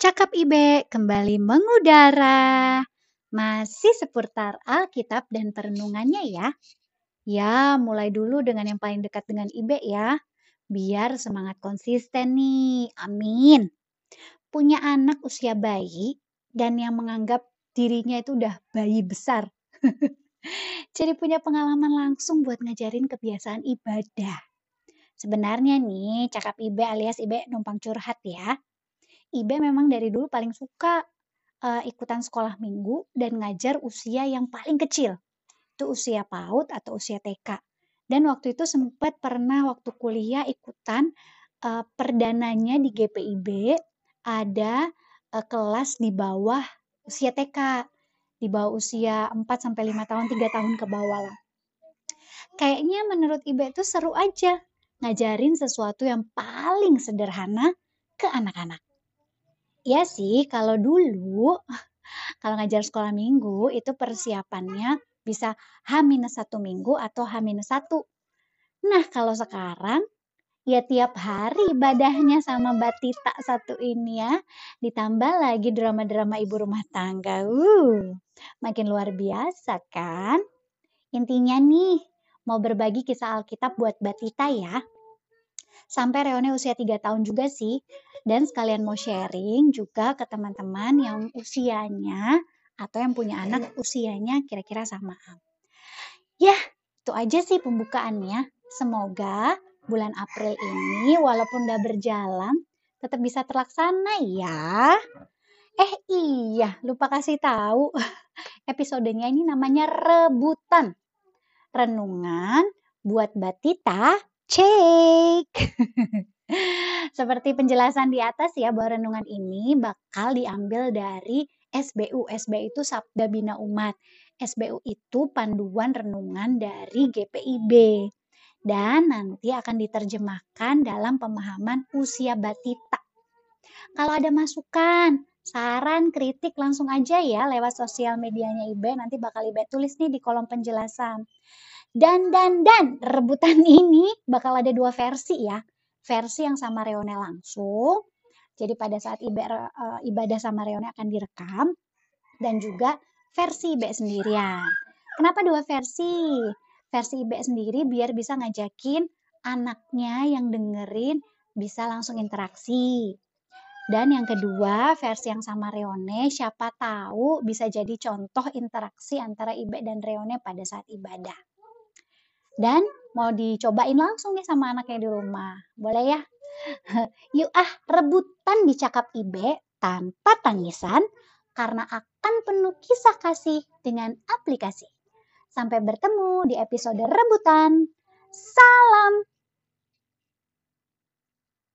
Cakap Ibe kembali mengudara. Masih seputar Alkitab dan perenungannya ya. Ya, mulai dulu dengan yang paling dekat dengan Ibe ya. Biar semangat konsisten nih. Amin. Punya anak usia bayi dan yang menganggap dirinya itu udah bayi besar. Jadi punya pengalaman langsung buat ngajarin kebiasaan ibadah. Sebenarnya nih, cakap Ibe alias Ibe numpang curhat ya. Ibe memang dari dulu paling suka uh, ikutan sekolah minggu dan ngajar usia yang paling kecil. Itu usia PAUD atau usia TK. Dan waktu itu sempat pernah waktu kuliah ikutan uh, perdananya di GPIB ada uh, kelas di bawah usia TK, di bawah usia 4 sampai 5 tahun, 3 tahun ke bawah lah. Kayaknya menurut Ibe itu seru aja ngajarin sesuatu yang paling sederhana ke anak-anak. Iya sih, kalau dulu kalau ngajar sekolah minggu itu persiapannya bisa H-1 minggu atau H-1. Nah, kalau sekarang ya tiap hari ibadahnya sama Mbak Tita satu ini ya. Ditambah lagi drama-drama ibu rumah tangga. Uh, makin luar biasa kan? Intinya nih, mau berbagi kisah Alkitab buat Mbak Tita ya. Sampai Reone usia 3 tahun juga sih dan sekalian mau sharing juga ke teman-teman yang usianya atau yang punya anak usianya kira-kira sama. Ya, itu aja sih pembukaannya. Semoga bulan April ini walaupun udah berjalan tetap bisa terlaksana ya. Eh iya, lupa kasih tahu. Episodenya ini namanya rebutan. Renungan buat Batita cek. Seperti penjelasan di atas ya bahwa renungan ini bakal diambil dari SBU. SBU itu Sabda Bina Umat. SBU itu panduan renungan dari GPIB. Dan nanti akan diterjemahkan dalam pemahaman usia batita. Kalau ada masukan, saran, kritik langsung aja ya lewat sosial medianya IBE. Nanti bakal IBE tulis nih di kolom penjelasan. Dan, dan, dan, rebutan ini bakal ada dua versi ya versi yang sama Reone langsung. Jadi pada saat eh, ibadah sama Reone akan direkam dan juga versi Ibe sendirian. Kenapa dua versi? Versi Ibe sendiri biar bisa ngajakin anaknya yang dengerin bisa langsung interaksi. Dan yang kedua, versi yang sama Reone, siapa tahu bisa jadi contoh interaksi antara Ibe dan Reone pada saat ibadah. Dan mau dicobain langsung nih sama anaknya di rumah. Boleh ya? Yuk ah, rebutan dicakap Ibe tanpa tangisan karena akan penuh kisah kasih dengan aplikasi. Sampai bertemu di episode rebutan. Salam!